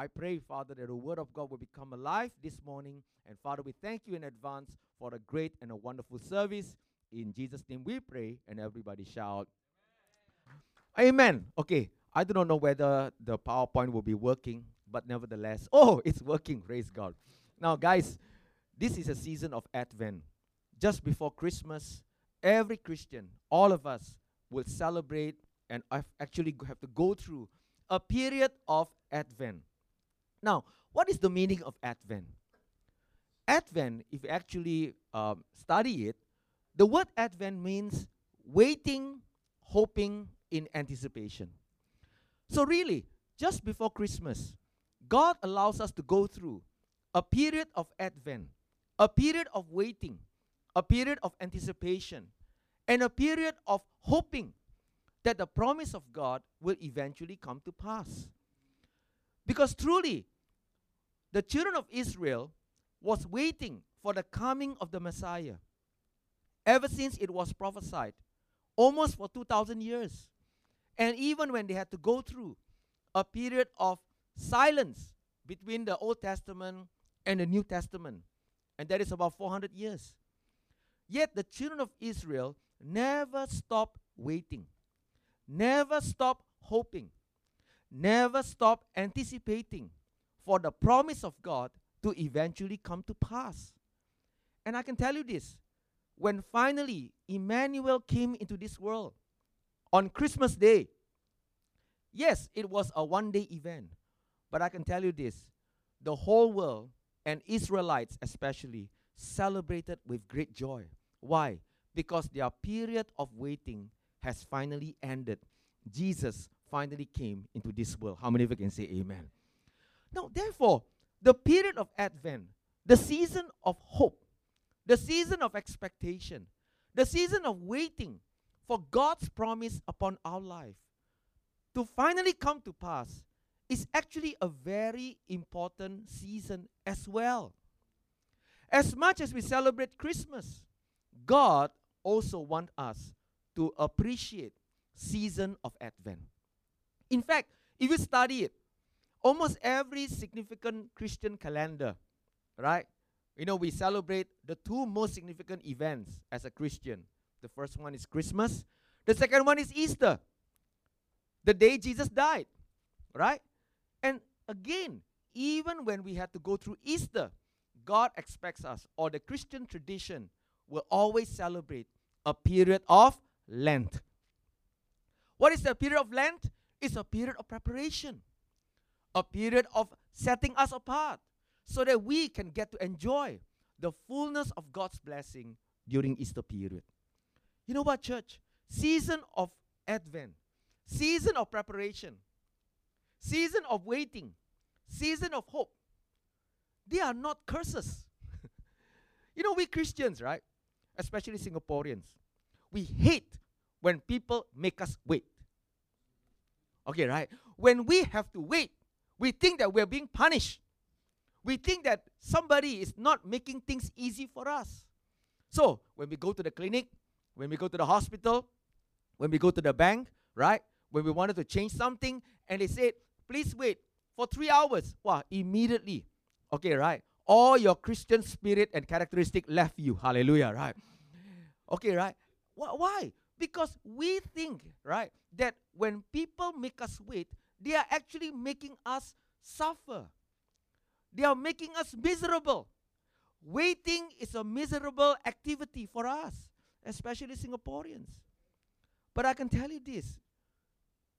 I pray, Father, that the word of God will become alive this morning. And Father, we thank you in advance for a great and a wonderful service. In Jesus' name we pray, and everybody shout, Amen. Amen. Okay, I do not know whether the PowerPoint will be working, but nevertheless, oh, it's working. Praise God. Now, guys, this is a season of Advent. Just before Christmas, every Christian, all of us, will celebrate and actually have to go through a period of Advent. Now, what is the meaning of Advent? Advent, if you actually um, study it, the word Advent means waiting, hoping, in anticipation. So, really, just before Christmas, God allows us to go through a period of Advent, a period of waiting, a period of anticipation, and a period of hoping that the promise of God will eventually come to pass. Because truly, the children of Israel was waiting for the coming of the Messiah ever since it was prophesied, almost for 2,000 years. And even when they had to go through a period of silence between the Old Testament and the New Testament, and that is about 400 years. Yet the children of Israel never stopped waiting, never stopped hoping, never stopped anticipating for the promise of God to eventually come to pass. And I can tell you this when finally Emmanuel came into this world on Christmas Day, yes, it was a one day event, but I can tell you this the whole world and Israelites especially celebrated with great joy. Why? Because their period of waiting has finally ended. Jesus finally came into this world. How many of you can say amen? Now, therefore, the period of Advent, the season of hope, the season of expectation, the season of waiting for God's promise upon our life to finally come to pass is actually a very important season as well. As much as we celebrate Christmas, God also wants us to appreciate season of Advent. In fact, if you study it, almost every significant Christian calendar, right? You know, we celebrate the two most significant events as a Christian. The first one is Christmas, the second one is Easter, the day Jesus died, right? And again, even when we had to go through Easter, God expects us, or the Christian tradition will always celebrate a period of Lent. What is the period of Lent? It's a period of preparation a period of setting us apart so that we can get to enjoy the fullness of God's blessing during Easter period. You know what, church? Season of Advent, season of preparation, season of waiting, season of hope. They are not curses. you know, we Christians, right? Especially Singaporeans, we hate when people make us wait. Okay, right? When we have to wait we think that we're being punished. We think that somebody is not making things easy for us. So, when we go to the clinic, when we go to the hospital, when we go to the bank, right? When we wanted to change something and they said, please wait for three hours. Wow, immediately. Okay, right? All your Christian spirit and characteristic left you. Hallelujah, right? Okay, right? Why? Because we think, right, that when people make us wait, they are actually making us suffer. They are making us miserable. Waiting is a miserable activity for us, especially Singaporeans. But I can tell you this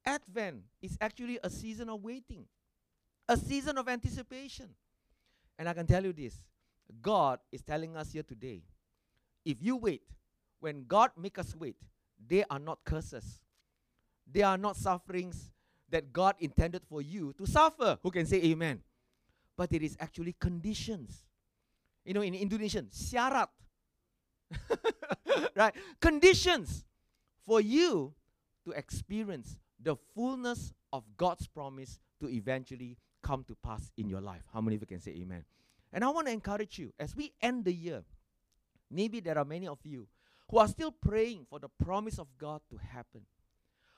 Advent is actually a season of waiting, a season of anticipation. And I can tell you this God is telling us here today if you wait, when God make us wait, they are not curses, they are not sufferings, that God intended for you to suffer. Who can say amen? But it is actually conditions. You know, in Indonesian, syarat. right? Conditions for you to experience the fullness of God's promise to eventually come to pass in your life. How many of you can say amen? And I want to encourage you as we end the year, maybe there are many of you who are still praying for the promise of God to happen,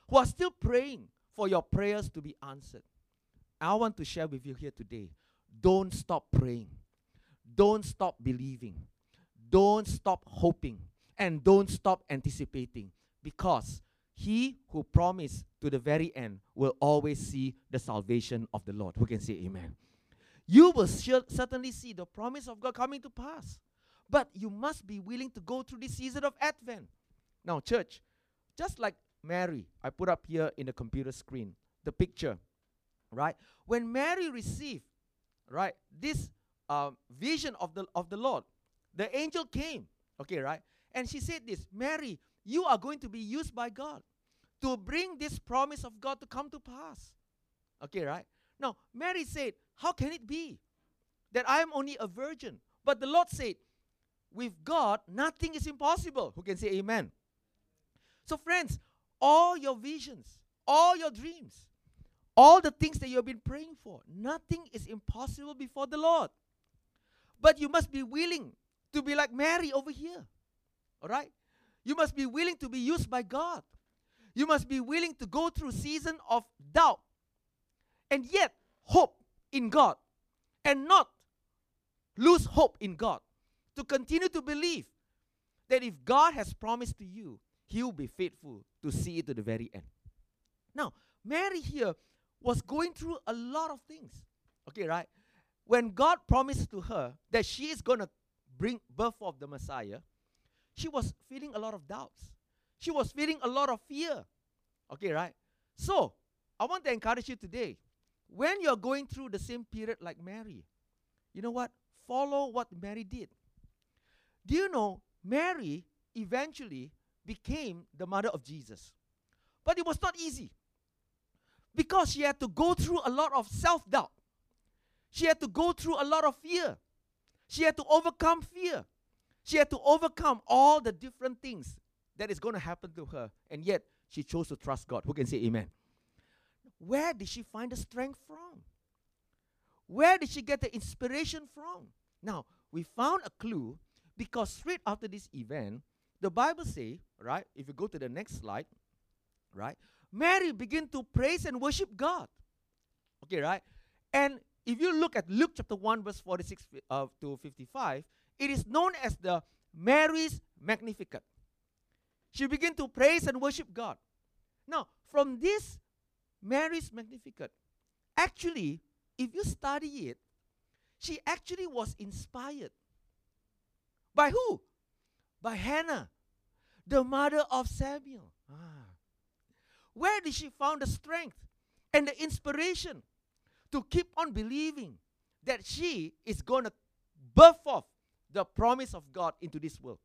who are still praying for your prayers to be answered. I want to share with you here today. Don't stop praying. Don't stop believing. Don't stop hoping. And don't stop anticipating. Because he who promised to the very end will always see the salvation of the Lord. Who can say amen? You will sure, certainly see the promise of God coming to pass. But you must be willing to go through this season of Advent. Now, church, just like Mary, I put up here in the computer screen the picture, right? When Mary received, right, this uh, vision of the of the Lord, the angel came, okay, right, and she said this, Mary, you are going to be used by God to bring this promise of God to come to pass, okay, right? Now, Mary said, how can it be that I am only a virgin? But the Lord said, with God, nothing is impossible. Who can say amen? So, friends, all your visions, all your dreams, all the things that you have been praying for, nothing is impossible before the Lord. But you must be willing to be like Mary over here. All right? You must be willing to be used by God. You must be willing to go through season of doubt and yet hope in God and not lose hope in God. To continue to believe that if God has promised to you, He will be faithful to see it to the very end. Now, Mary here was going through a lot of things. Okay, right? When God promised to her that she is going to bring birth of the Messiah, she was feeling a lot of doubts. She was feeling a lot of fear. Okay, right? So, I want to encourage you today. When you're going through the same period like Mary, you know what? Follow what Mary did. Do you know Mary eventually became the mother of Jesus? But it was not easy because she had to go through a lot of self doubt. She had to go through a lot of fear. She had to overcome fear. She had to overcome all the different things that is going to happen to her. And yet, she chose to trust God. Who can say amen? Where did she find the strength from? Where did she get the inspiration from? Now, we found a clue because straight after this event, the Bible say, right, if you go to the next slide, right, Mary began to praise and worship God. Okay, right? And if you look at Luke chapter 1, verse 46 uh, to 55, it is known as the Mary's Magnificat. She began to praise and worship God. Now, from this Mary's Magnificat, actually, if you study it, she actually was inspired. By who? By Hannah, the mother of Samuel. Ah. Where did she find the strength and the inspiration to keep on believing that she is going to birth off the promise of God into this world?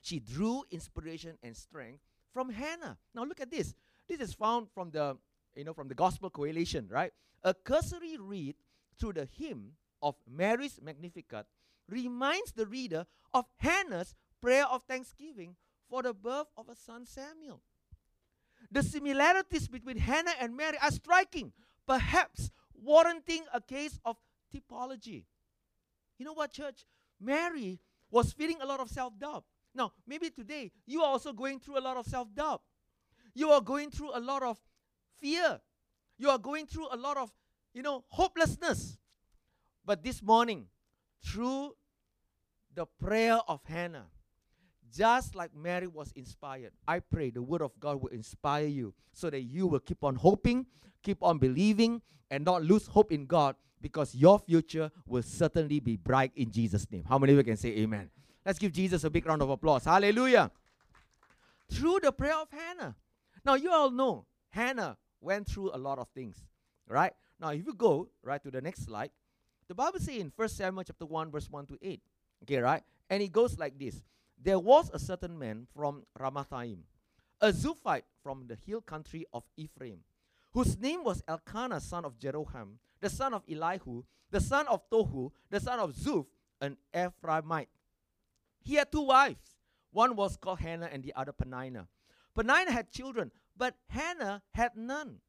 She drew inspiration and strength from Hannah. Now look at this. This is found from the you know from the Gospel Coalition, right? A cursory read through the hymn of Mary's Magnificat reminds the reader of Hannah's prayer of thanksgiving for the birth of a son Samuel. The similarities between Hannah and Mary are striking, perhaps warranting a case of typology. You know what, church? Mary was feeling a lot of self doubt. Now, maybe today you are also going through a lot of self doubt. You are going through a lot of fear. You are going through a lot of, you know, hopelessness. But this morning, through the prayer of Hannah, just like Mary was inspired, I pray the word of God will inspire you so that you will keep on hoping, keep on believing, and not lose hope in God because your future will certainly be bright in Jesus' name. How many of you can say amen? Let's give Jesus a big round of applause. Hallelujah. Through the prayer of Hannah. Now, you all know Hannah went through a lot of things, right? Now, if you go right to the next slide, the Bible says in 1 Samuel chapter 1, verse 1 to 8. Okay, right? And it goes like this there was a certain man from Ramathaim, a Zuphite from the hill country of Ephraim, whose name was Elkanah, son of Jeroham, the son of Elihu, the son of Tohu, the son of Zuph, an Ephraimite. He had two wives. One was called Hannah and the other Peninnah. Peninnah had children, but Hannah had none.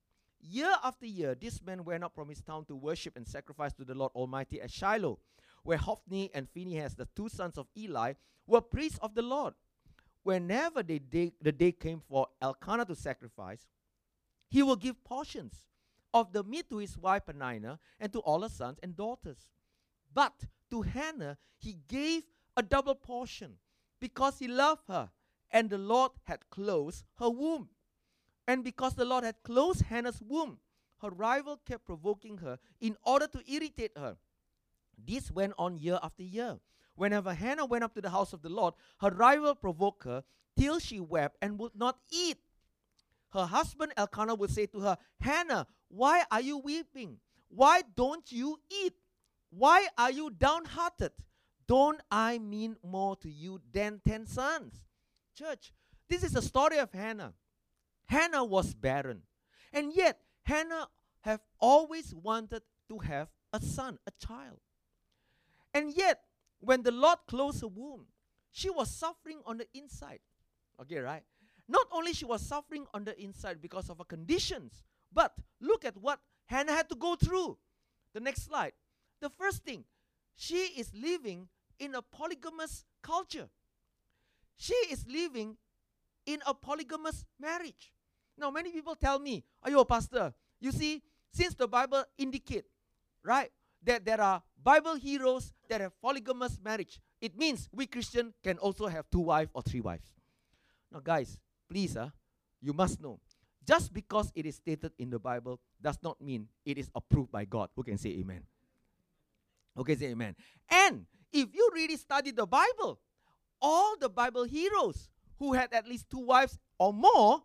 Year after year, this man went up from his town to worship and sacrifice to the Lord Almighty at Shiloh, where Hophni and Phinehas, the two sons of Eli, were priests of the Lord. Whenever the day, the day came for Elkanah to sacrifice, he will give portions, of the meat to his wife Peninnah and to all her sons and daughters. But to Hannah he gave a double portion because he loved her, and the Lord had closed her womb. And because the Lord had closed Hannah's womb, her rival kept provoking her in order to irritate her. This went on year after year. Whenever Hannah went up to the house of the Lord, her rival provoked her till she wept and would not eat. Her husband Elkanah would say to her, Hannah, why are you weeping? Why don't you eat? Why are you downhearted? Don't I mean more to you than ten sons? Church, this is the story of Hannah. Hannah was barren. And yet, Hannah have always wanted to have a son, a child. And yet, when the Lord closed her womb, she was suffering on the inside. Okay, right? Not only she was suffering on the inside because of her conditions, but look at what Hannah had to go through. The next slide. The first thing, she is living in a polygamous culture. She is living in a polygamous marriage. Now, many people tell me, Ayo, Pastor, you see, since the Bible indicate, right, that there are Bible heroes that have polygamous marriage, it means we Christian can also have two wives or three wives. Now, guys, please, uh, you must know, just because it is stated in the Bible does not mean it is approved by God. Who can say amen? Okay, say amen. And if you really study the Bible, all the Bible heroes who had at least two wives or more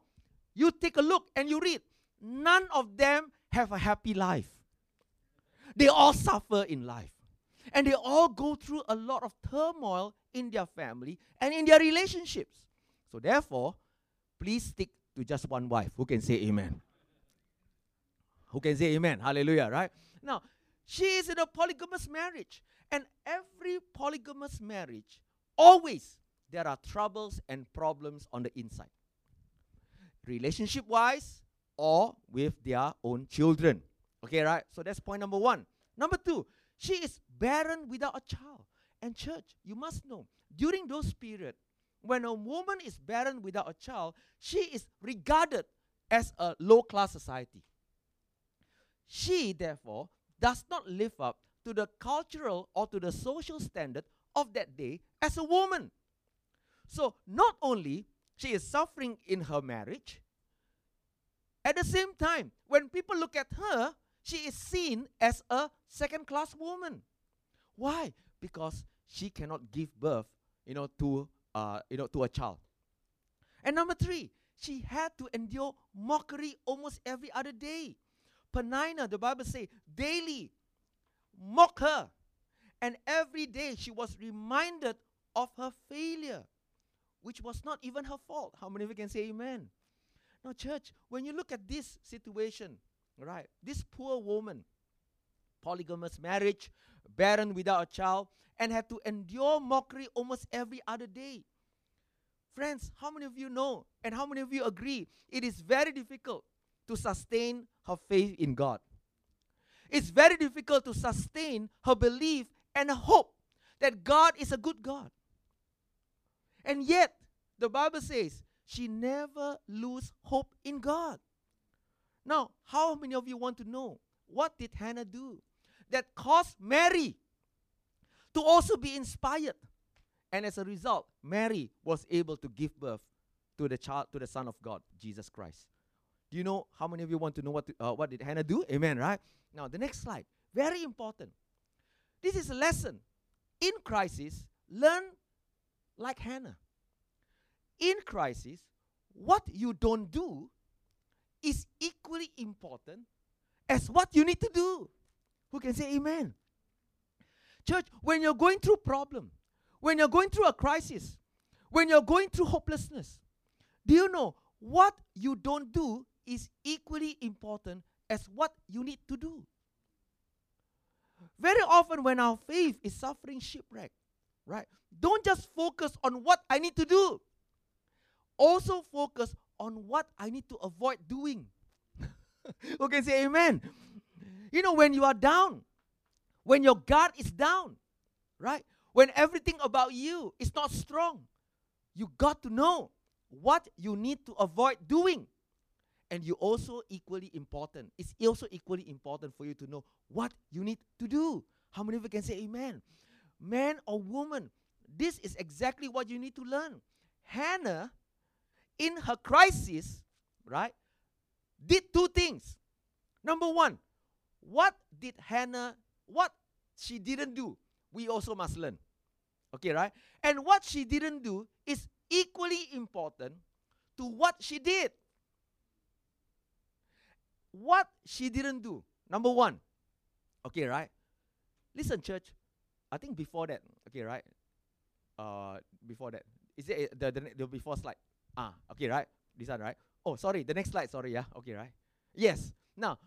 you take a look and you read, none of them have a happy life. They all suffer in life. And they all go through a lot of turmoil in their family and in their relationships. So, therefore, please stick to just one wife. Who can say amen? Who can say amen? Hallelujah, right? Now, she is in a polygamous marriage. And every polygamous marriage, always there are troubles and problems on the inside relationship wise or with their own children. Okay, right? So that's point number one. Number two, she is barren without a child. And church, you must know, during those periods, when a woman is barren without a child, she is regarded as a low class society. She, therefore, does not live up to the cultural or to the social standard of that day as a woman. So, not only she is suffering in her marriage. At the same time, when people look at her, she is seen as a second class woman. Why? Because she cannot give birth, you know, to uh, you know, to a child. And number three, she had to endure mockery almost every other day. Peninnah, the Bible says, daily mock her. And every day she was reminded of her failure which was not even her fault. How many of you can say amen? Now, church, when you look at this situation, right, this poor woman, polygamous marriage, barren without a child, and had to endure mockery almost every other day. Friends, how many of you know and how many of you agree it is very difficult to sustain her faith in God? It's very difficult to sustain her belief and hope that God is a good God. And yet, the Bible says she never lose hope in God. Now, how many of you want to know what did Hannah do that caused Mary to also be inspired? And as a result, Mary was able to give birth to the child, to the Son of God, Jesus Christ. Do you know how many of you want to know what to, uh, what did Hannah do? Amen. Right now, the next slide, very important. This is a lesson in crisis. Learn like Hannah in crisis, what you don't do is equally important as what you need to do. Who can say amen? Church, when you're going through problem, when you're going through a crisis, when you're going through hopelessness, do you know what you don't do is equally important as what you need to do? Very often, when our faith is suffering shipwreck, right? Don't just focus on what I need to do also focus on what I need to avoid doing. okay, say amen. You know, when you are down, when your guard is down, right? When everything about you is not strong, you got to know what you need to avoid doing. And you also equally important. It's also equally important for you to know what you need to do. How many of you can say amen? Man or woman, this is exactly what you need to learn. Hannah, in her crisis, right, did two things. Number one, what did Hannah, what she didn't do, we also must learn. Okay, right? And what she didn't do is equally important to what she did. What she didn't do. Number one. Okay, right? Listen, church. I think before that, okay, right? Uh, before that, is it the, the the before slide? Ah, okay, right? This one, right? Oh, sorry, the next slide. Sorry, yeah, okay, right? Yes. Now,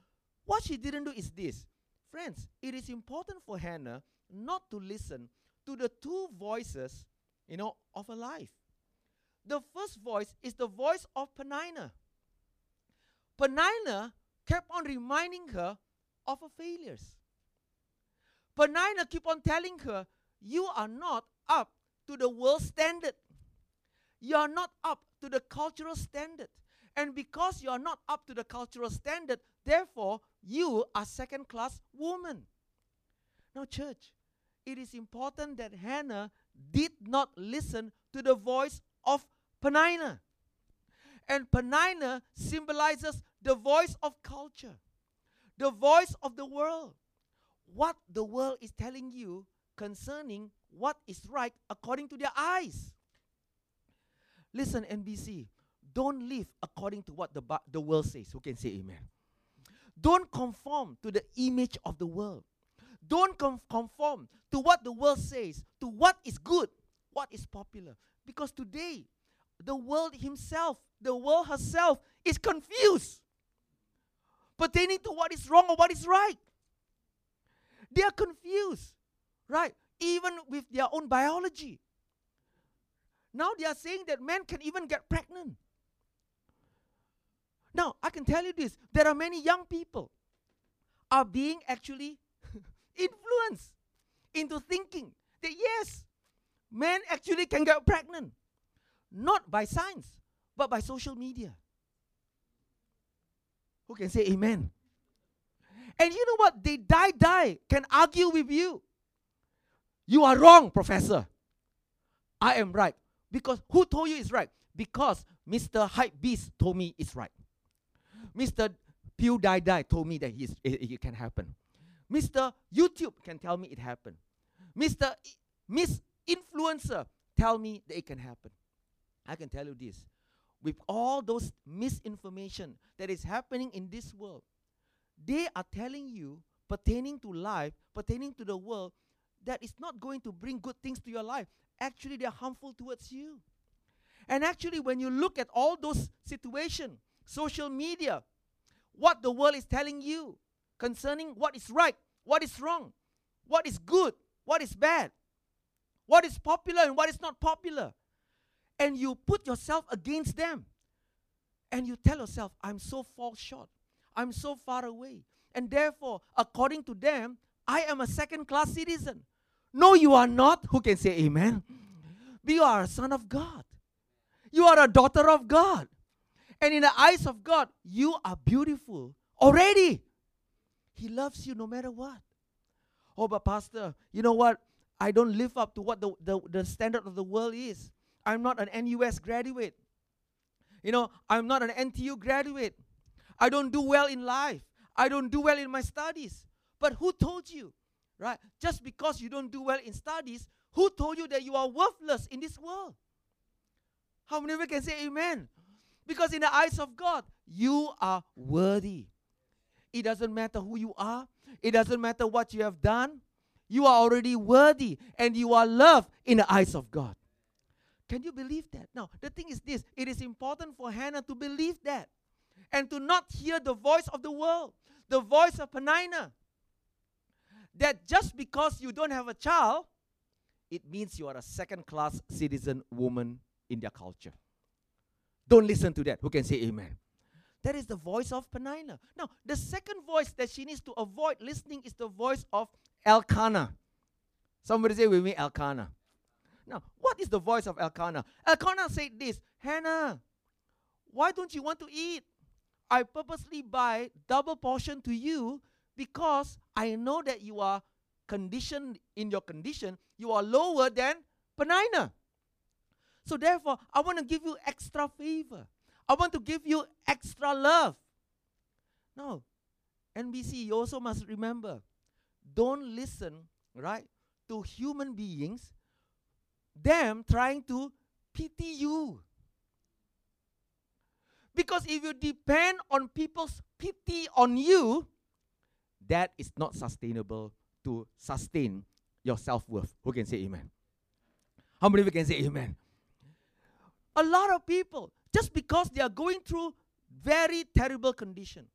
what she didn't do is this, friends. It is important for Hannah not to listen to the two voices, you know, of her life. The first voice is the voice of Peninnah. Peninnah kept on reminding her of her failures. Peninnah kept on telling her, you are not up to the world standard. You are not up to the cultural standard. And because you are not up to the cultural standard, therefore, you are second class woman. Now, church, it is important that Hannah did not listen to the voice of Peninnah. And Peninnah symbolizes the voice of culture, the voice of the world. What the world is telling you concerning what is right according to their eyes. Listen, NBC, don't live according to what the, the world says. Who can say amen? Don't conform to the image of the world. Don't conform to what the world says, to what is good, what is popular. Because today, the world himself, the world herself, is confused pertaining to what is wrong or what is right. They are confused, right? Even with their own biology. Now they are saying that men can even get pregnant. Now, I can tell you this there are many young people are being actually influenced into thinking that yes, men actually can get pregnant. Not by science, but by social media. Who can say amen? And you know what? They die, die, can argue with you. You are wrong, professor. I am right. Because who told you it's right? Because Mr. Hype Beast told me it's right. Mr. Pew Die Die told me that it, it can happen. Mr. YouTube can tell me it happened. Mr. Miss Influencer tell me that it can happen. I can tell you this. With all those misinformation that is happening in this world, they are telling you pertaining to life, pertaining to the world, that is not going to bring good things to your life. Actually, they're harmful towards you. And actually, when you look at all those situations, social media, what the world is telling you, concerning what is right, what is wrong, what is good, what is bad, what is popular and what is not popular. And you put yourself against them. And you tell yourself, I'm so far short. I'm so far away. And therefore, according to them, I am a second class citizen. No, you are not. Who can say amen? You are a son of God. You are a daughter of God. And in the eyes of God, you are beautiful already. He loves you no matter what. Oh, but Pastor, you know what? I don't live up to what the, the, the standard of the world is. I'm not an NUS graduate. You know, I'm not an NTU graduate. I don't do well in life. I don't do well in my studies. But who told you? Right? Just because you don't do well in studies, who told you that you are worthless in this world? How many of you can say amen? Because in the eyes of God, you are worthy. It doesn't matter who you are, it doesn't matter what you have done. You are already worthy and you are loved in the eyes of God. Can you believe that? Now, the thing is this it is important for Hannah to believe that and to not hear the voice of the world, the voice of Peninnah. That just because you don't have a child, it means you are a second class citizen woman in their culture. Don't listen to that. Who can say amen? That is the voice of Peninnah. Now, the second voice that she needs to avoid listening is the voice of Elkanah. Somebody say with me, Elkanah. Now, what is the voice of Elkanah? Elkanah said this Hannah, why don't you want to eat? I purposely buy double portion to you because I know that you are conditioned in your condition, you are lower than Peninnah. So therefore, I want to give you extra favor. I want to give you extra love. No. NBC, you also must remember don't listen, right, to human beings, them trying to pity you. Because if you depend on people's pity on you, that is not sustainable to sustain your self worth. Who can say amen? How many of you can say amen? A lot of people, just because they are going through very terrible condition,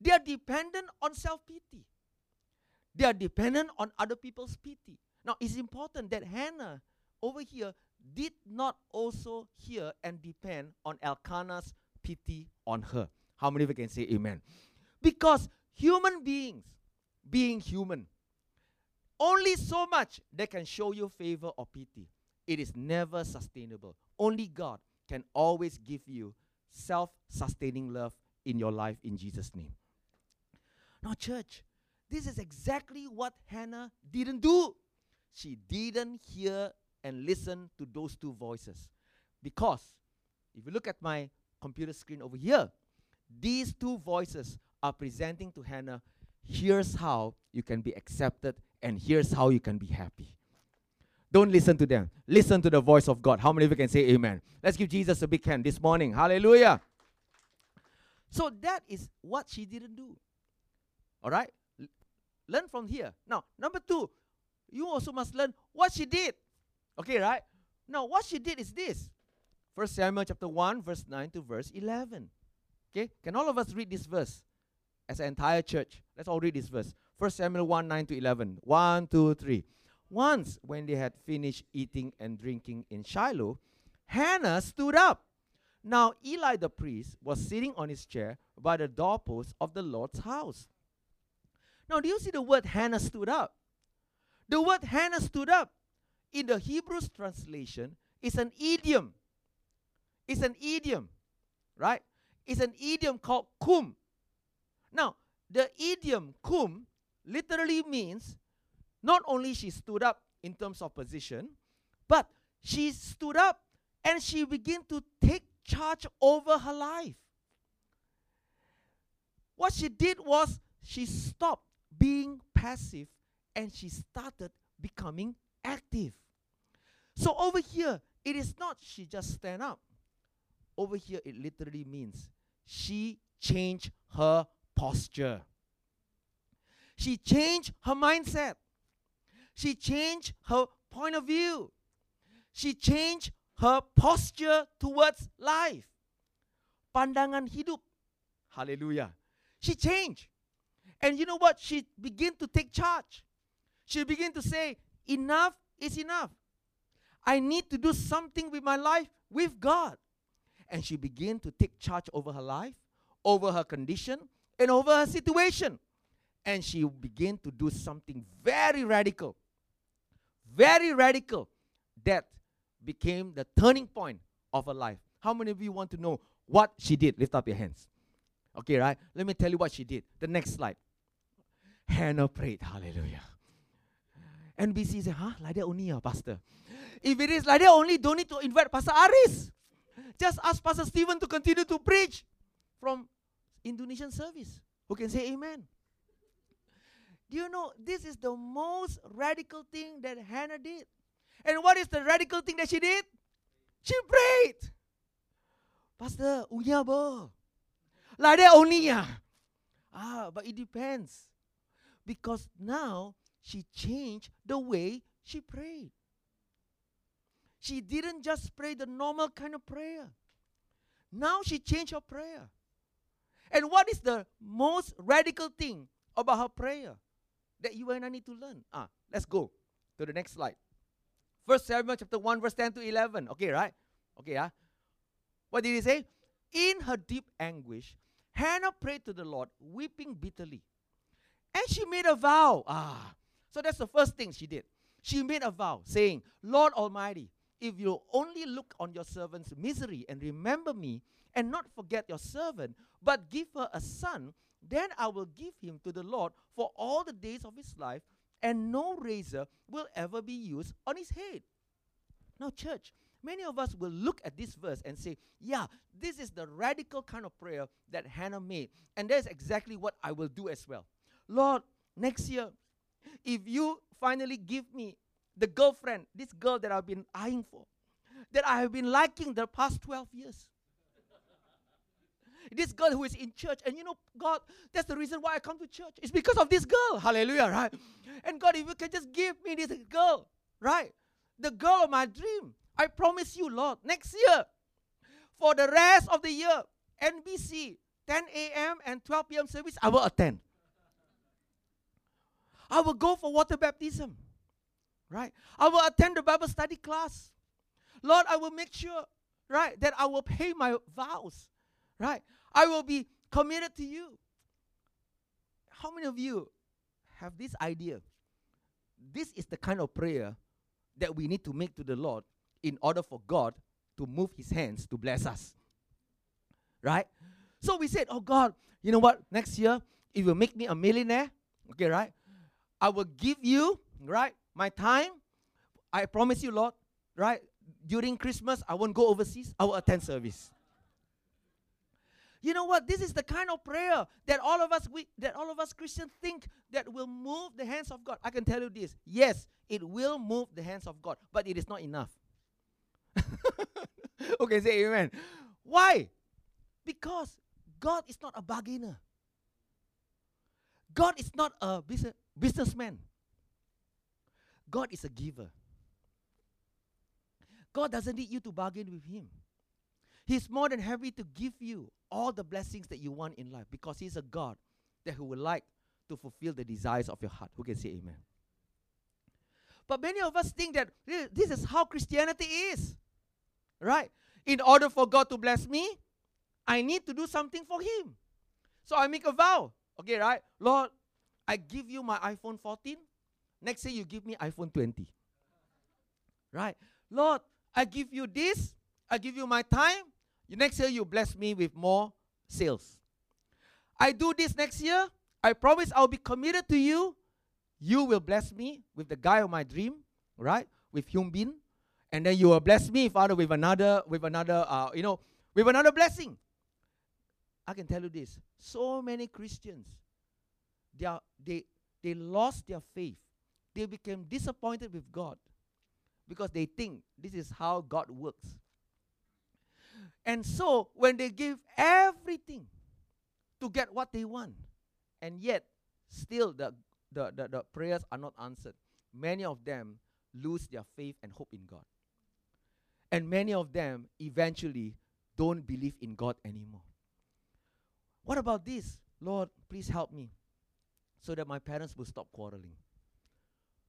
they are dependent on self pity. They are dependent on other people's pity. Now, it's important that Hannah over here did not also hear and depend on Elkanah's pity on her. How many of you can say amen? Because human beings, being human, only so much they can show you favor or pity. It is never sustainable. Only God can always give you self sustaining love in your life in Jesus' name. Now, church, this is exactly what Hannah didn't do. She didn't hear and listen to those two voices. Because if you look at my computer screen over here, these two voices are presenting to Hannah here's how you can be accepted and here's how you can be happy. Don't listen to them. Listen to the voice of God. How many of you can say amen? Let's give Jesus a big hand this morning. Hallelujah. So that is what she didn't do. All right? L- learn from here. Now, number two, you also must learn what she did. Okay, right? Now, what she did is this. First Samuel chapter 1, verse 9 to verse 11. Okay? Can all of us read this verse? As an entire church. Let's all read this verse. First Samuel 1, 9 to 11. 1, 2, 3. Once, when they had finished eating and drinking in Shiloh, Hannah stood up. Now, Eli the priest was sitting on his chair by the doorpost of the Lord's house. Now, do you see the word Hannah stood up? The word Hannah stood up in the Hebrew's translation is an idiom. It's an idiom, right? It's an idiom called kum. Now, the idiom kum literally means not only she stood up in terms of position, but she stood up and she began to take charge over her life. What she did was she stopped being passive and she started becoming active. So over here, it is not she just stand up. Over here, it literally means she changed her posture. She changed her mindset. She changed her point of view. She changed her posture towards life. Pandangan hidup. Hallelujah. She changed. And you know what? She began to take charge. She began to say, Enough is enough. I need to do something with my life with God. And she began to take charge over her life, over her condition, and over her situation. And she began to do something very radical. Very radical. That became the turning point of her life. How many of you want to know what she did? Lift up your hands. Okay, right? Let me tell you what she did. The next slide. Hannah prayed. Hallelujah. NBC said, huh? Like that only, uh, Pastor. If it is like that only, don't need to invite Pastor Aris. Just ask Pastor Stephen to continue to preach from Indonesian service. Who can say amen? Do you know this is the most radical thing that Hannah did? And what is the radical thing that she did? She prayed. Pastor, unya bo. Like. Ah, but it depends. Because now she changed the way she prayed. She didn't just pray the normal kind of prayer. Now she changed her prayer. And what is the most radical thing about her prayer that you and I need to learn? Ah, let's go to the next slide. First Samuel chapter 1, verse 10 to 11. Okay, right? Okay, yeah. What did he say? In her deep anguish, Hannah prayed to the Lord, weeping bitterly. And she made a vow. Ah, so that's the first thing she did. She made a vow, saying, Lord Almighty, if you only look on your servant's misery and remember me and not forget your servant, but give her a son. Then I will give him to the Lord for all the days of his life, and no razor will ever be used on his head. Now, church, many of us will look at this verse and say, Yeah, this is the radical kind of prayer that Hannah made. And that's exactly what I will do as well. Lord, next year, if you finally give me the girlfriend, this girl that I've been eyeing for, that I have been liking the past 12 years. This girl who is in church, and you know, God, that's the reason why I come to church. It's because of this girl. Hallelujah, right? And God, if you can just give me this girl, right? The girl of my dream. I promise you, Lord, next year, for the rest of the year, NBC, 10 a.m. and 12 p.m. service, I will attend. I will go for water baptism. Right? I will attend the Bible study class. Lord, I will make sure, right, that I will pay my vows. Right? I will be committed to you. How many of you have this idea? This is the kind of prayer that we need to make to the Lord in order for God to move his hands to bless us. Right? So we said, Oh God, you know what? Next year, if you make me a millionaire, okay, right? I will give you, right, my time. I promise you, Lord, right? During Christmas, I won't go overseas. I will attend service. You know what? This is the kind of prayer that all of us we, that all of us Christians think that will move the hands of God. I can tell you this. Yes, it will move the hands of God, but it is not enough. okay, say amen. Why? Because God is not a bargainer. God is not a business, businessman. God is a giver. God doesn't need you to bargain with Him. He's more than happy to give you all the blessings that you want in life because He's a God that He would like to fulfill the desires of your heart. Who can say amen? But many of us think that this is how Christianity is. Right? In order for God to bless me, I need to do something for Him. So I make a vow. Okay, right? Lord, I give you my iPhone 14. Next year, you give me iPhone 20. Right? Lord, I give you this. I give you my time. Next year, you bless me with more sales. I do this next year. I promise I'll be committed to you. You will bless me with the guy of my dream, right? With Hyun Bin. And then you will bless me, Father, with another, with another, uh, you know, with another blessing. I can tell you this. So many Christians, they, are, they, they lost their faith. They became disappointed with God because they think this is how God works. And so, when they give everything to get what they want, and yet still the, the, the, the prayers are not answered, many of them lose their faith and hope in God. And many of them eventually don't believe in God anymore. What about this? Lord, please help me so that my parents will stop quarreling.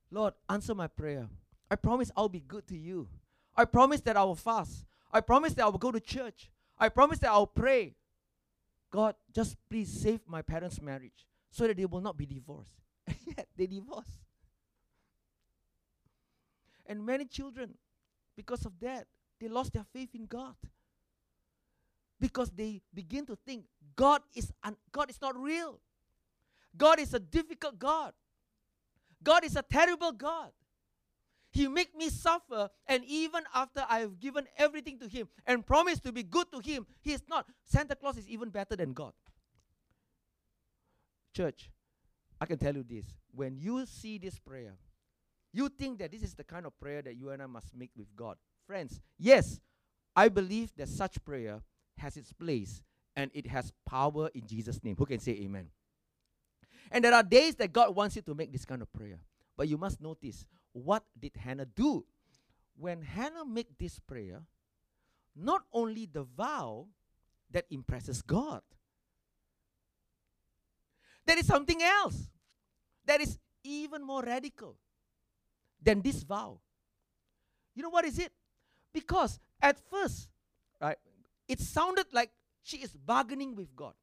Lord, answer my prayer. I promise I'll be good to you. I promise that I will fast. I promise that I will go to church. I promise that I'll pray. God, just please save my parents' marriage so that they will not be divorced. And yet they divorce. And many children, because of that, they lost their faith in God. Because they begin to think God is un- God is not real. God is a difficult God. God is a terrible God. He make me suffer, and even after I have given everything to Him and promised to be good to Him, He is not. Santa Claus is even better than God. Church, I can tell you this. When you see this prayer, you think that this is the kind of prayer that you and I must make with God. Friends, yes, I believe that such prayer has its place and it has power in Jesus' name. Who can say amen? And there are days that God wants you to make this kind of prayer. But you must notice what did Hannah do? When Hannah made this prayer, not only the vow that impresses God, there is something else that is even more radical than this vow. You know what is it? Because at first, right, it sounded like she is bargaining with God.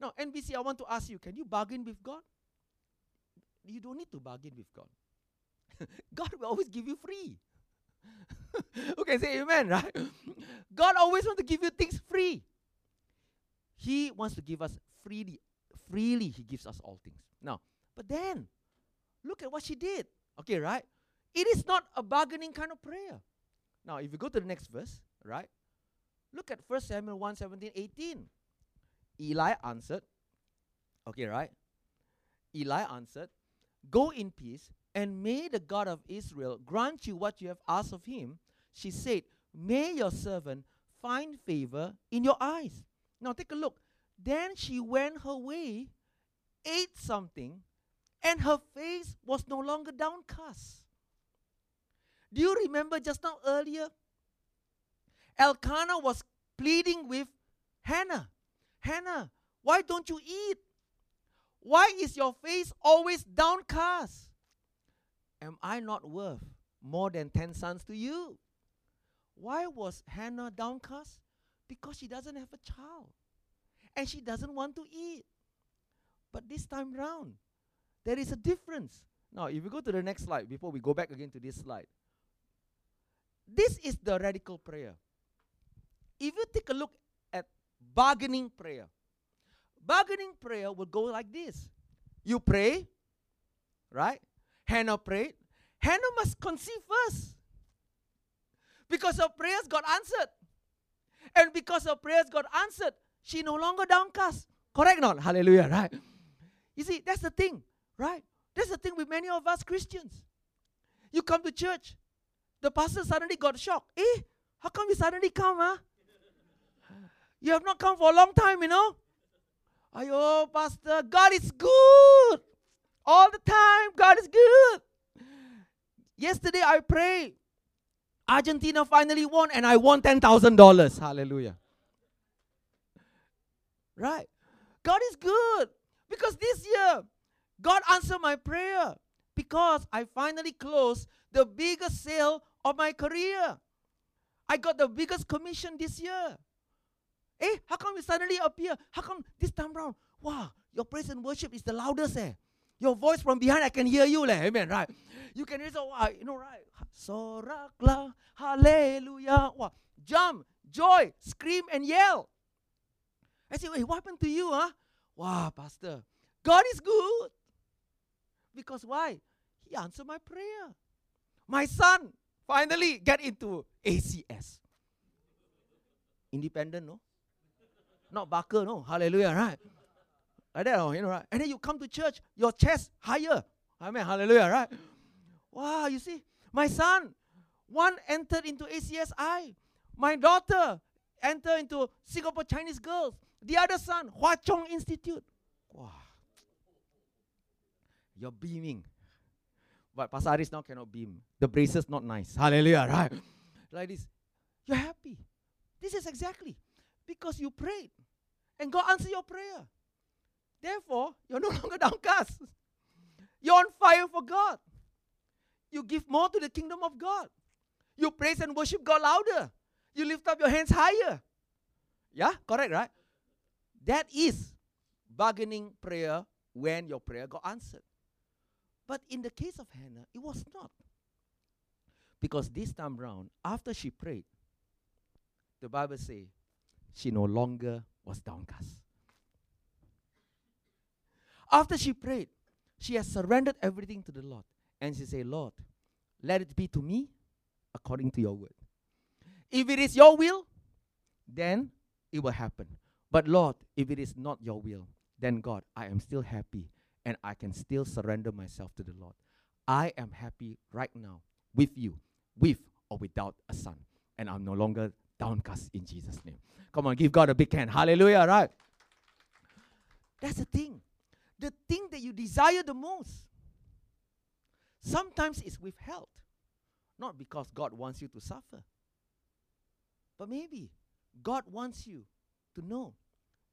Now, NBC, I want to ask you can you bargain with God? You don't need to bargain with God. God will always give you free. Who can say amen, right? God always wants to give you things free. He wants to give us freely. Freely, He gives us all things. Now, but then, look at what she did. Okay, right? It is not a bargaining kind of prayer. Now, if you go to the next verse, right? Look at 1 Samuel 1 17, 18. Eli answered, okay, right? Eli answered, Go in peace, and may the God of Israel grant you what you have asked of him. She said, May your servant find favor in your eyes. Now take a look. Then she went her way, ate something, and her face was no longer downcast. Do you remember just now earlier? Elkanah was pleading with Hannah. Hannah, why don't you eat? Why is your face always downcast? Am I not worth more than 10 sons to you? Why was Hannah downcast? Because she doesn't have a child and she doesn't want to eat. But this time round, there is a difference. Now, if we go to the next slide, before we go back again to this slide, this is the radical prayer. If you take a look at bargaining prayer, bargaining prayer will go like this you pray, right? Hannah prayed. Hannah must conceive first. Because her prayers got answered. And because her prayers got answered, she no longer downcast. Correct not? Hallelujah, right? You see, that's the thing, right? That's the thing with many of us Christians. You come to church, the pastor suddenly got shocked. Eh, how come you suddenly come, huh? You have not come for a long time, you know? Ayo, pastor, God is good. All the time, God is good. Yesterday I prayed. Argentina finally won and I won $10,000. Hallelujah. Right? God is good. Because this year, God answered my prayer. Because I finally closed the biggest sale of my career. I got the biggest commission this year. Eh, how come you suddenly appear? How come this time round? Wow, your praise and worship is the loudest, eh? Your voice from behind, I can hear you, leh. Amen, right? You can hear, so, wow, you know, right? Sorakla, hallelujah. Wow, jump, joy, scream, and yell. I say, wait, what happened to you, huh? Wow, Pastor, God is good. Because why? He answered my prayer. My son finally get into ACS. Independent, no? Not Barker, no? Hallelujah, right? Like that, oh, you know, right? And then you come to church, your chest higher. Amen, hallelujah, right? Wow, you see, my son, one entered into ACSI. My daughter entered into Singapore Chinese Girls. The other son, Hwa Chong Institute. Wow. You're beaming. But Pastor Aris now cannot beam. The braces not nice. Hallelujah, right? Like this. You're happy. This is exactly because you prayed. And God answered your prayer. Therefore, you're no longer downcast. You're on fire for God. You give more to the kingdom of God. You praise and worship God louder. You lift up your hands higher. Yeah, correct, right? That is bargaining prayer when your prayer got answered. But in the case of Hannah, it was not. Because this time round, after she prayed, the Bible says she no longer was downcast. After she prayed, she has surrendered everything to the Lord. And she said, Lord, let it be to me according to your word. If it is your will, then it will happen. But Lord, if it is not your will, then God, I am still happy and I can still surrender myself to the Lord. I am happy right now with you, with or without a son. And I'm no longer downcast in Jesus' name. Come on, give God a big hand. Hallelujah, right? That's the thing. The thing that you desire the most sometimes is withheld. Not because God wants you to suffer, but maybe God wants you to know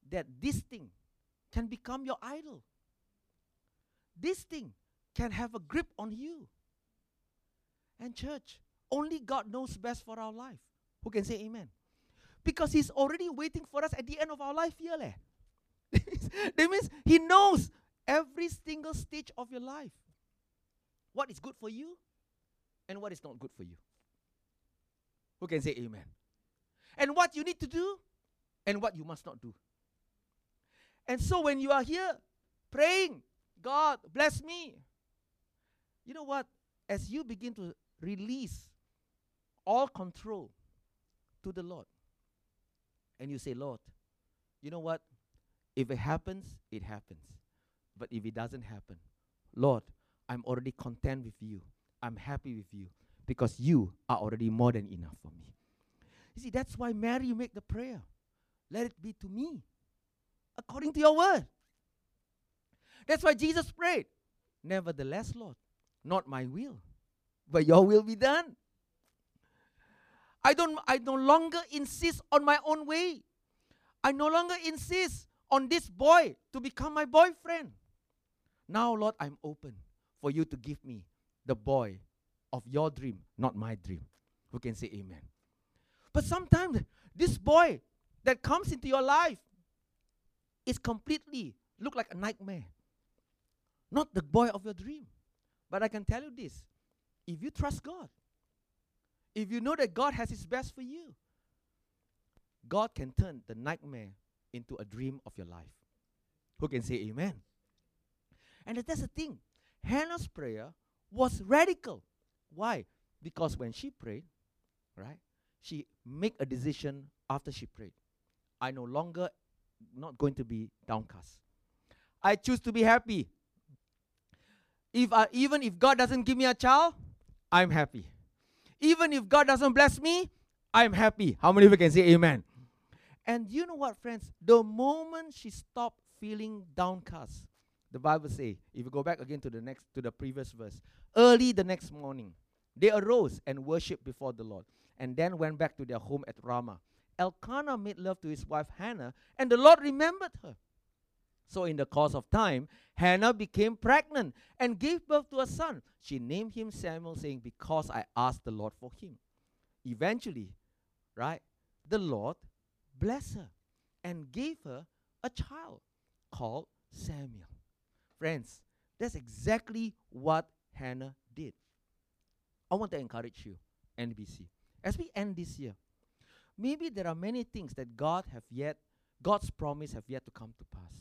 that this thing can become your idol. This thing can have a grip on you. And, church, only God knows best for our life. Who can say amen? Because He's already waiting for us at the end of our life here. Leh. that means He knows every single stage of your life. What is good for you and what is not good for you. Who can say amen? And what you need to do and what you must not do. And so when you are here praying, God bless me. You know what? As you begin to release all control to the Lord, and you say, Lord, you know what? If it happens, it happens. But if it doesn't happen, Lord, I'm already content with you. I'm happy with you because you are already more than enough for me. You see, that's why Mary make the prayer. Let it be to me according to your word. That's why Jesus prayed. Nevertheless, Lord, not my will, but your will be done. I don't I no longer insist on my own way. I no longer insist on this boy to become my boyfriend. Now, Lord, I'm open for you to give me the boy of your dream, not my dream. Who can say amen? But sometimes this boy that comes into your life is completely look like a nightmare. Not the boy of your dream. But I can tell you this if you trust God, if you know that God has His best for you, God can turn the nightmare into a dream of your life. Who can say amen? And that's the thing. Hannah's prayer was radical. Why? Because when she prayed, right, she made a decision after she prayed. I no longer not going to be downcast. I choose to be happy. If I, even if God doesn't give me a child, I'm happy. Even if God doesn't bless me, I'm happy. How many of you can say amen? And you know what, friends? The moment she stopped feeling downcast, the Bible say, if you go back again to the next to the previous verse, early the next morning, they arose and worshipped before the Lord, and then went back to their home at Ramah. Elkanah made love to his wife Hannah, and the Lord remembered her. So, in the course of time, Hannah became pregnant and gave birth to a son. She named him Samuel, saying, Because I asked the Lord for him. Eventually, right, the Lord blessed her and gave her a child called Samuel. Friends, that's exactly what Hannah did. I want to encourage you, NBC, as we end this year. Maybe there are many things that God have yet, God's promise have yet to come to pass.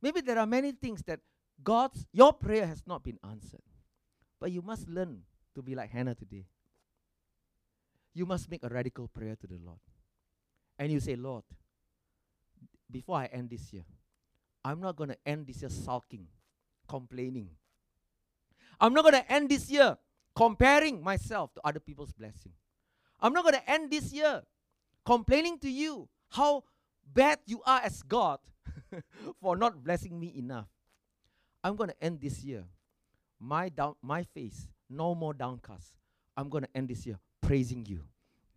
Maybe there are many things that God's your prayer has not been answered. But you must learn to be like Hannah today. You must make a radical prayer to the Lord. And you say, Lord, before I end this year, I'm not going to end this year sulking, complaining. I'm not going to end this year comparing myself to other people's blessing. I'm not going to end this year complaining to you how bad you are as God for not blessing me enough. I'm going to end this year. My down, my face, no more downcast. I'm going to end this year praising you,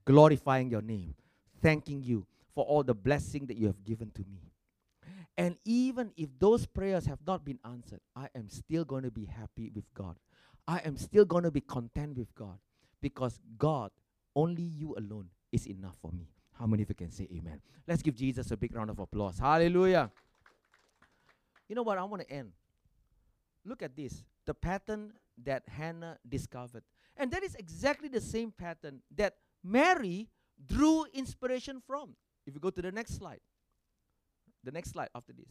glorifying your name, thanking you for all the blessing that you have given to me. And even if those prayers have not been answered, I am still going to be happy with God. I am still going to be content with God because God, only you alone, is enough for me. How many of you can say amen? Let's give Jesus a big round of applause. Hallelujah. You know what? I want to end. Look at this the pattern that Hannah discovered. And that is exactly the same pattern that Mary drew inspiration from. If you go to the next slide, the next slide after this.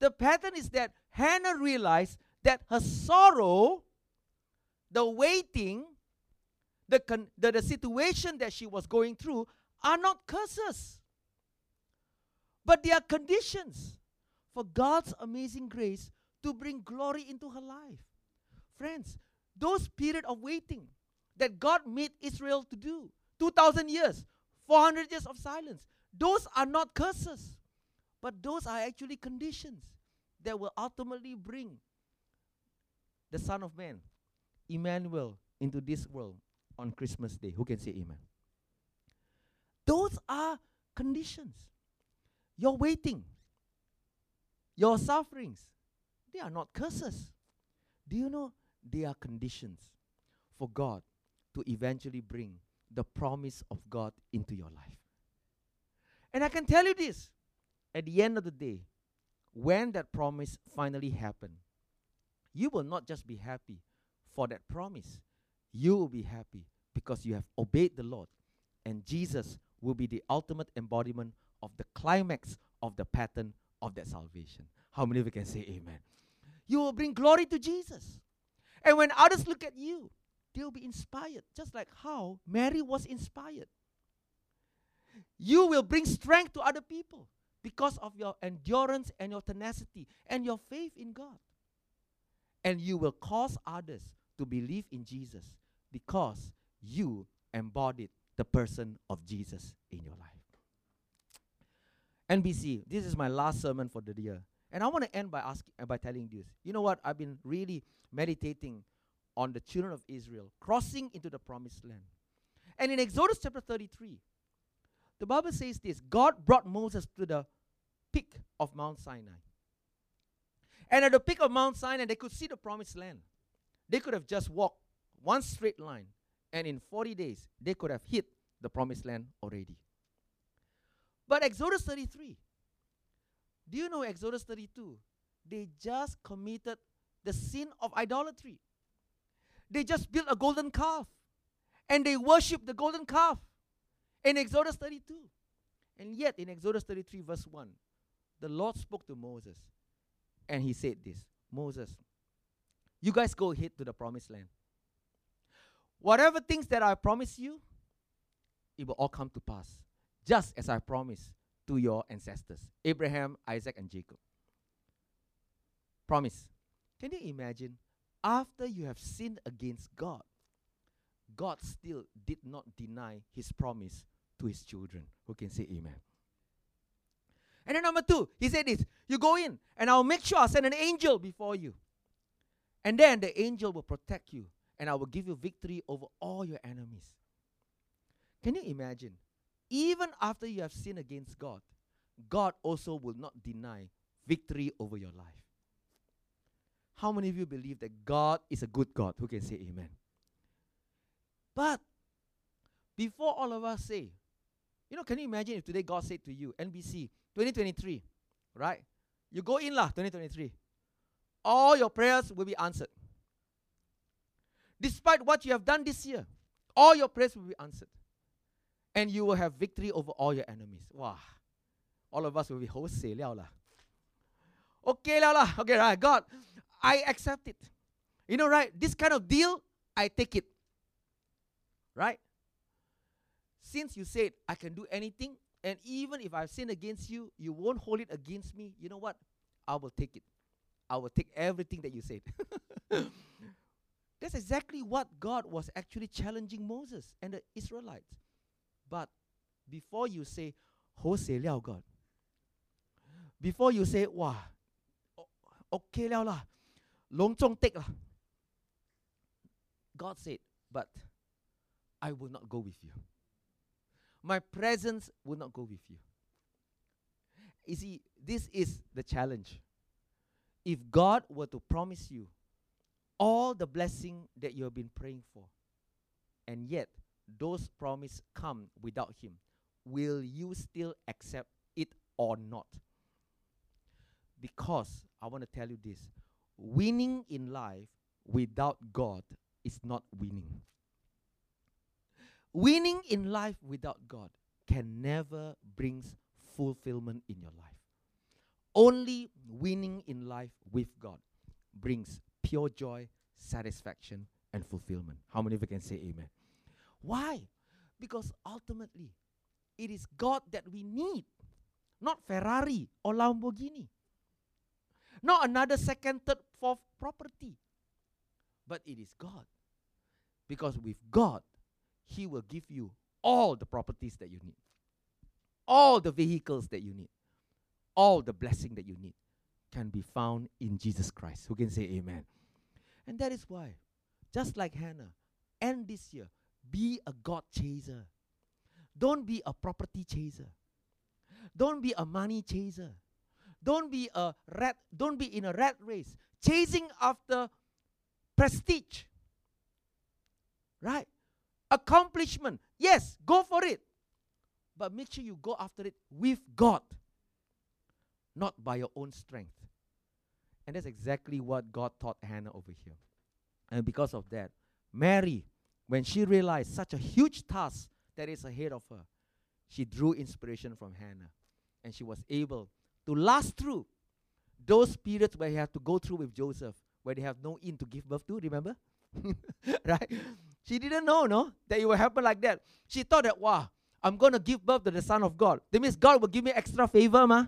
The pattern is that Hannah realized that her sorrow, the waiting, the, con- the, the situation that she was going through are not curses, but they are conditions for God's amazing grace to bring glory into her life. Friends, those period of waiting that God made Israel to do, 2000 years, 400 years of silence, those are not curses, but those are actually conditions that will ultimately bring the Son of Man, Emmanuel, into this world on Christmas Day. Who can say amen? Those are conditions. Your waiting, your sufferings, they are not curses. Do you know they are conditions for God to eventually bring the promise of God into your life? And I can tell you this at the end of the day, when that promise finally happened, you will not just be happy for that promise, you will be happy because you have obeyed the Lord And Jesus will be the ultimate embodiment of the climax of the pattern of that salvation. How many of you can say amen? You will bring glory to Jesus. And when others look at you, they'll be inspired, just like how Mary was inspired. You will bring strength to other people because of your endurance and your tenacity and your faith in God. And you will cause others to believe in Jesus because you embodied the person of Jesus in your life. NBC, this is my last sermon for the year. And I want to end by asking uh, by telling you this. You know what? I've been really meditating on the children of Israel crossing into the promised land. And in Exodus chapter 33, the Bible says this God brought Moses to the peak of Mount Sinai. And at the peak of Mount Sinai, they could see the promised land. They could have just walked one straight line, and in 40 days, they could have hit the promised land already. But Exodus 33, do you know Exodus 32? They just committed the sin of idolatry. They just built a golden calf and they worshiped the golden calf in Exodus 32. And yet, in Exodus 33, verse 1, the Lord spoke to Moses and he said this Moses, you guys go ahead to the promised land. Whatever things that I promise you, it will all come to pass, just as I promised to your ancestors Abraham, Isaac, and Jacob. Promise. Can you imagine? After you have sinned against God, God still did not deny his promise to his children. Who can say amen? And then number two, he said this You go in, and I'll make sure I'll send an angel before you. And then the angel will protect you, and I will give you victory over all your enemies. Can you imagine? Even after you have sinned against God, God also will not deny victory over your life. How many of you believe that God is a good God? Who can say amen? But before all of us say, you know, can you imagine if today God said to you, NBC, 2023, right? You go in lah, 2023. All your prayers will be answered. Despite what you have done this year, all your prayers will be answered. And you will have victory over all your enemies. Wow. All of us will be wholesale. Okay lah. Okay, right. God, I accept it. You know, right? This kind of deal, I take it. Right? Since you said I can do anything, and even if I've sinned against you, you won't hold it against me. You know what? I will take it. I will take everything that you said. That's exactly what God was actually challenging Moses and the Israelites. But before you say, oh, Ho se liao God, before you say, Wah, okay liao lah, long zhong take lah. God said, But I will not go with you my presence will not go with you. You see, this is the challenge. If God were to promise you all the blessing that you have been praying for, and yet those promises come without Him, will you still accept it or not? Because I want to tell you this winning in life without God is not winning. Winning in life without God can never bring fulfillment in your life. Only winning in life with God brings pure joy, satisfaction, and fulfillment. How many of you can say amen? Why? Because ultimately, it is God that we need, not Ferrari or Lamborghini, not another second, third, fourth property, but it is God. Because with God, he will give you all the properties that you need, all the vehicles that you need, all the blessing that you need can be found in Jesus Christ. Who can say amen? And that is why, just like Hannah, end this year, be a God chaser. Don't be a property chaser. Don't be a money chaser. Don't be a rat, don't be in a rat race, chasing after prestige. Right? accomplishment. Yes, go for it. But make sure you go after it with God, not by your own strength. And that's exactly what God taught Hannah over here. And because of that, Mary, when she realized such a huge task that is ahead of her. She drew inspiration from Hannah, and she was able to last through those periods where he had to go through with Joseph, where they have no inn to give birth to, remember? right? She didn't know, no, that it will happen like that. She thought that, wow, I'm going to give birth to the Son of God. That means God will give me extra favor, ma.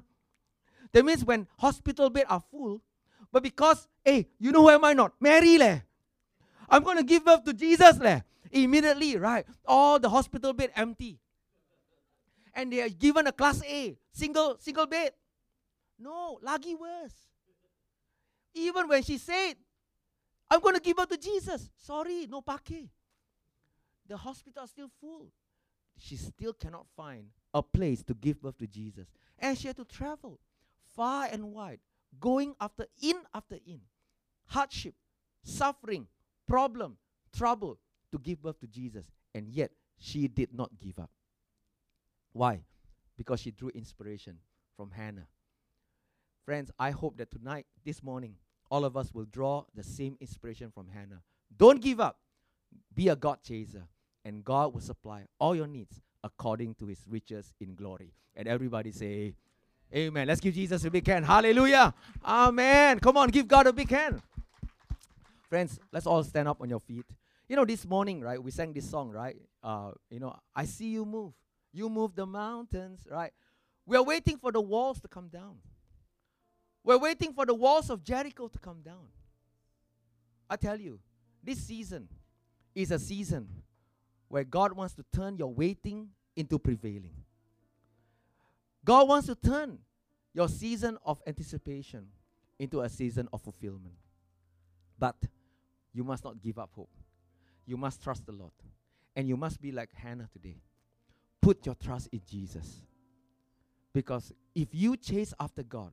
That means when hospital beds are full, but because, hey, you know who am I not? Mary leh. I'm going to give birth to Jesus leh. Immediately, right? All the hospital bed empty. And they are given a class A, single, single bed. No, lagi worse. Even when she said, I'm going to give birth to Jesus. Sorry, no pake. The hospital is still full. She still cannot find a place to give birth to Jesus. And she had to travel far and wide, going after inn after inn. Hardship, suffering, problem, trouble to give birth to Jesus. And yet, she did not give up. Why? Because she drew inspiration from Hannah. Friends, I hope that tonight, this morning, all of us will draw the same inspiration from Hannah. Don't give up. Be a God chaser, and God will supply all your needs according to his riches in glory. And everybody say, Amen. Let's give Jesus a big hand. Hallelujah. Amen. Come on, give God a big hand. Friends, let's all stand up on your feet. You know, this morning, right, we sang this song, right? Uh, you know, I see you move. You move the mountains, right? We are waiting for the walls to come down. We're waiting for the walls of Jericho to come down. I tell you, this season is a season where God wants to turn your waiting into prevailing. God wants to turn your season of anticipation into a season of fulfillment. But you must not give up hope. You must trust the Lord. And you must be like Hannah today. Put your trust in Jesus. Because if you chase after God,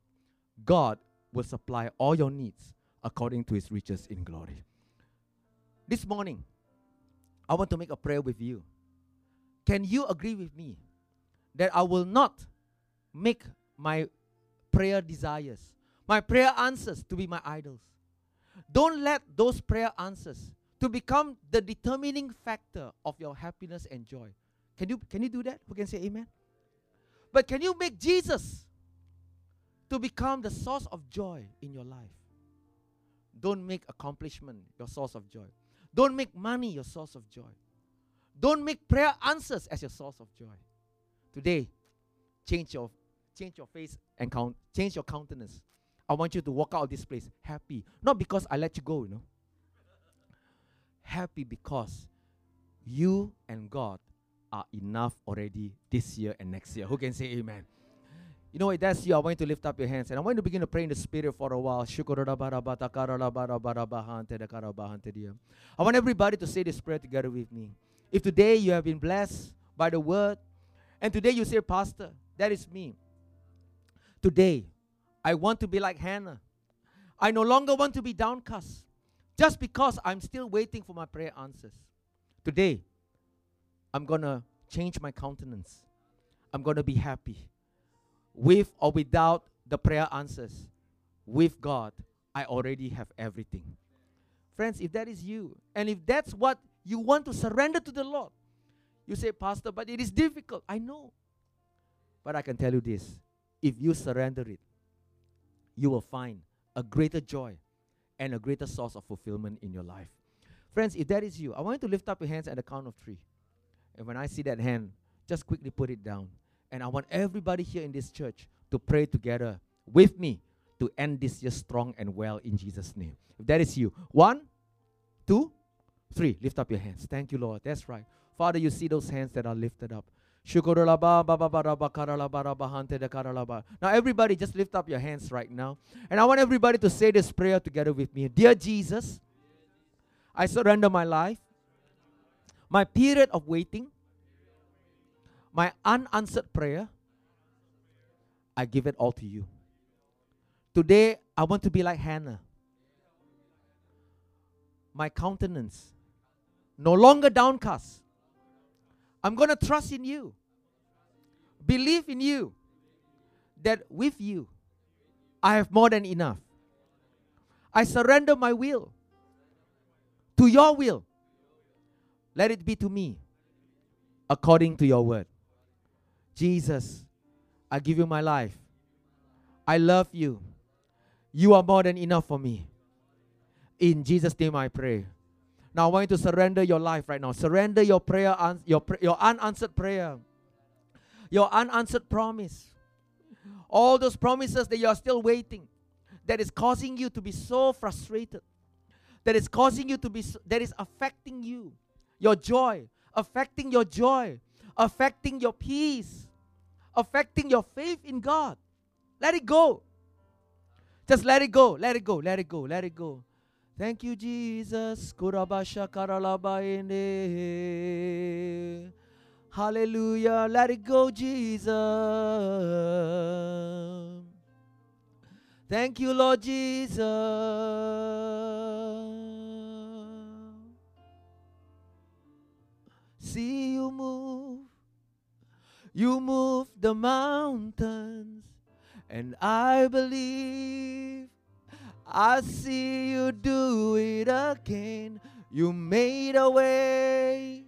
God will supply all your needs according to his riches in glory. This morning, I want to make a prayer with you. Can you agree with me that I will not make my prayer desires, my prayer answers to be my idols? Don't let those prayer answers to become the determining factor of your happiness and joy. Can you can you do that? Who can say amen? But can you make Jesus to become the source of joy in your life. Don't make accomplishment your source of joy. Don't make money your source of joy. Don't make prayer answers as your source of joy. Today, change your change your face and count, change your countenance. I want you to walk out of this place happy. Not because I let you go, you know. Happy because you and God are enough already this year and next year. Who can say amen? You know what, that's you. I want you to lift up your hands and I want you to begin to pray in the spirit for a while. I want everybody to say this prayer together with me. If today you have been blessed by the word, and today you say, Pastor, that is me. Today, I want to be like Hannah. I no longer want to be downcast just because I'm still waiting for my prayer answers. Today, I'm going to change my countenance. I'm going to be happy with or without the prayer answers, with God, I already have everything. Friends, if that is you, and if that's what you want to surrender to the Lord, you say, Pastor, but it is difficult. I know. But I can tell you this if you surrender it, you will find a greater joy and a greater source of fulfillment in your life. Friends, if that is you, I want you to lift up your hands at the count of three. And when I see that hand, just quickly put it down. And I want everybody here in this church to pray together with me to end this year strong and well in Jesus' name. If that is you, one, two, three, lift up your hands. Thank you, Lord. That's right. Father, you see those hands that are lifted up. Now, everybody, just lift up your hands right now. And I want everybody to say this prayer together with me. Dear Jesus, I surrender my life, my period of waiting, my unanswered prayer, I give it all to you. Today, I want to be like Hannah. My countenance, no longer downcast. I'm going to trust in you, believe in you, that with you, I have more than enough. I surrender my will to your will. Let it be to me according to your word. Jesus, I give you my life. I love you. You are more than enough for me. In Jesus' name I pray. Now I want you to surrender your life right now. Surrender your prayer, your, your unanswered prayer, your unanswered promise. All those promises that you are still waiting, that is causing you to be so frustrated, that is causing you to be, that is affecting you, your joy, affecting your joy, affecting your peace, affecting your faith in God. Let it go. Just let it go, let it go, let it go, let it go. Thank you, Jesus. Hallelujah. Let it go, Jesus. Thank you, Lord Jesus. See you move. You move the mountains, and I believe I see you do it again. You made a way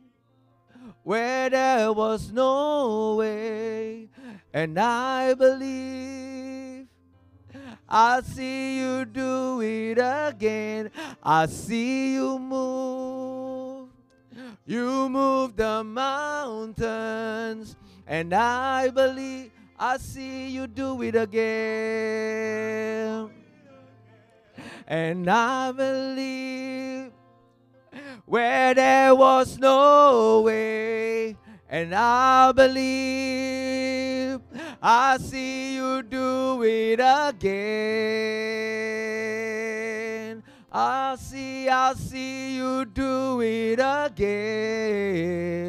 where there was no way, and I believe I see you do it again. I see you move. You move the mountains, and I believe I see you do it again. And I believe where there was no way. And I believe I see you do it again. I see, I see you do it again.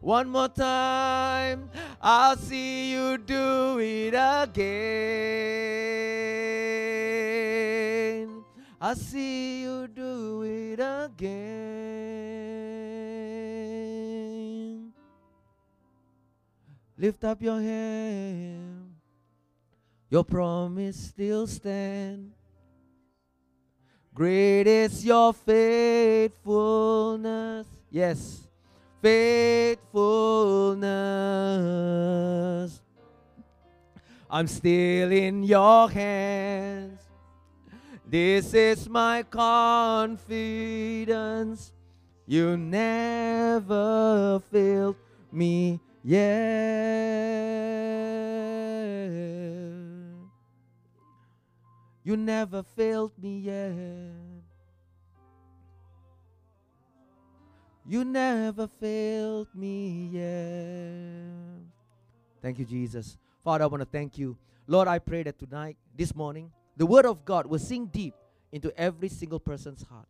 One more time, I'll see you do it again. I'll see you do it again. Lift up your hand. Your promise still stands. Great is your faithfulness. Yes, faithfulness. I'm still in your hands. This is my confidence. You never failed me yet. You never failed me yet. You never failed me yet. Thank you, Jesus. Father, I want to thank you. Lord, I pray that tonight, this morning, the word of God will sink deep into every single person's heart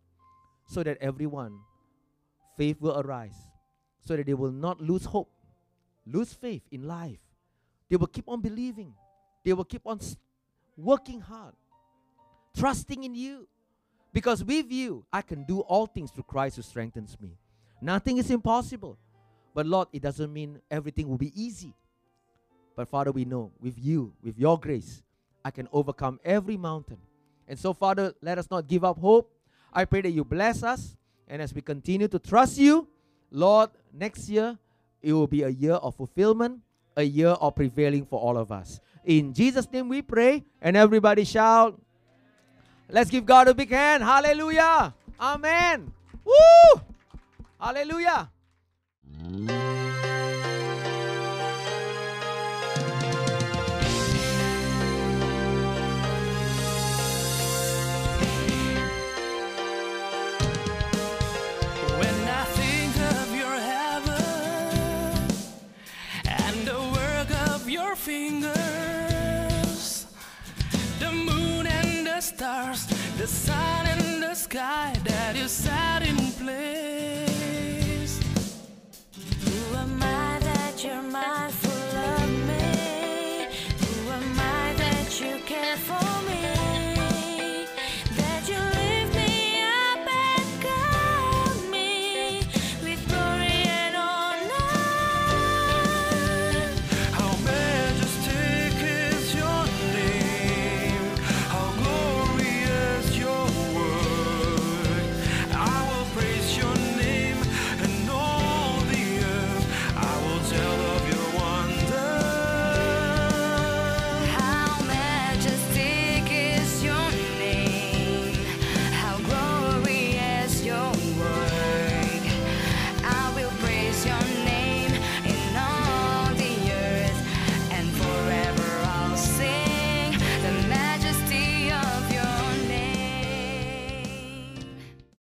so that everyone, faith will arise, so that they will not lose hope, lose faith in life. They will keep on believing, they will keep on working hard, trusting in you. Because with you, I can do all things through Christ who strengthens me. Nothing is impossible. But Lord, it doesn't mean everything will be easy. But Father, we know with you, with your grace, I can overcome every mountain. And so, Father, let us not give up hope. I pray that you bless us. And as we continue to trust you, Lord, next year it will be a year of fulfillment, a year of prevailing for all of us. In Jesus' name we pray. And everybody shout, Let's give God a big hand. Hallelujah. Amen. Woo! Hallelujah. When I think of your heaven and the work of your fingers, the moon and the stars, the sun and the sky that you sat my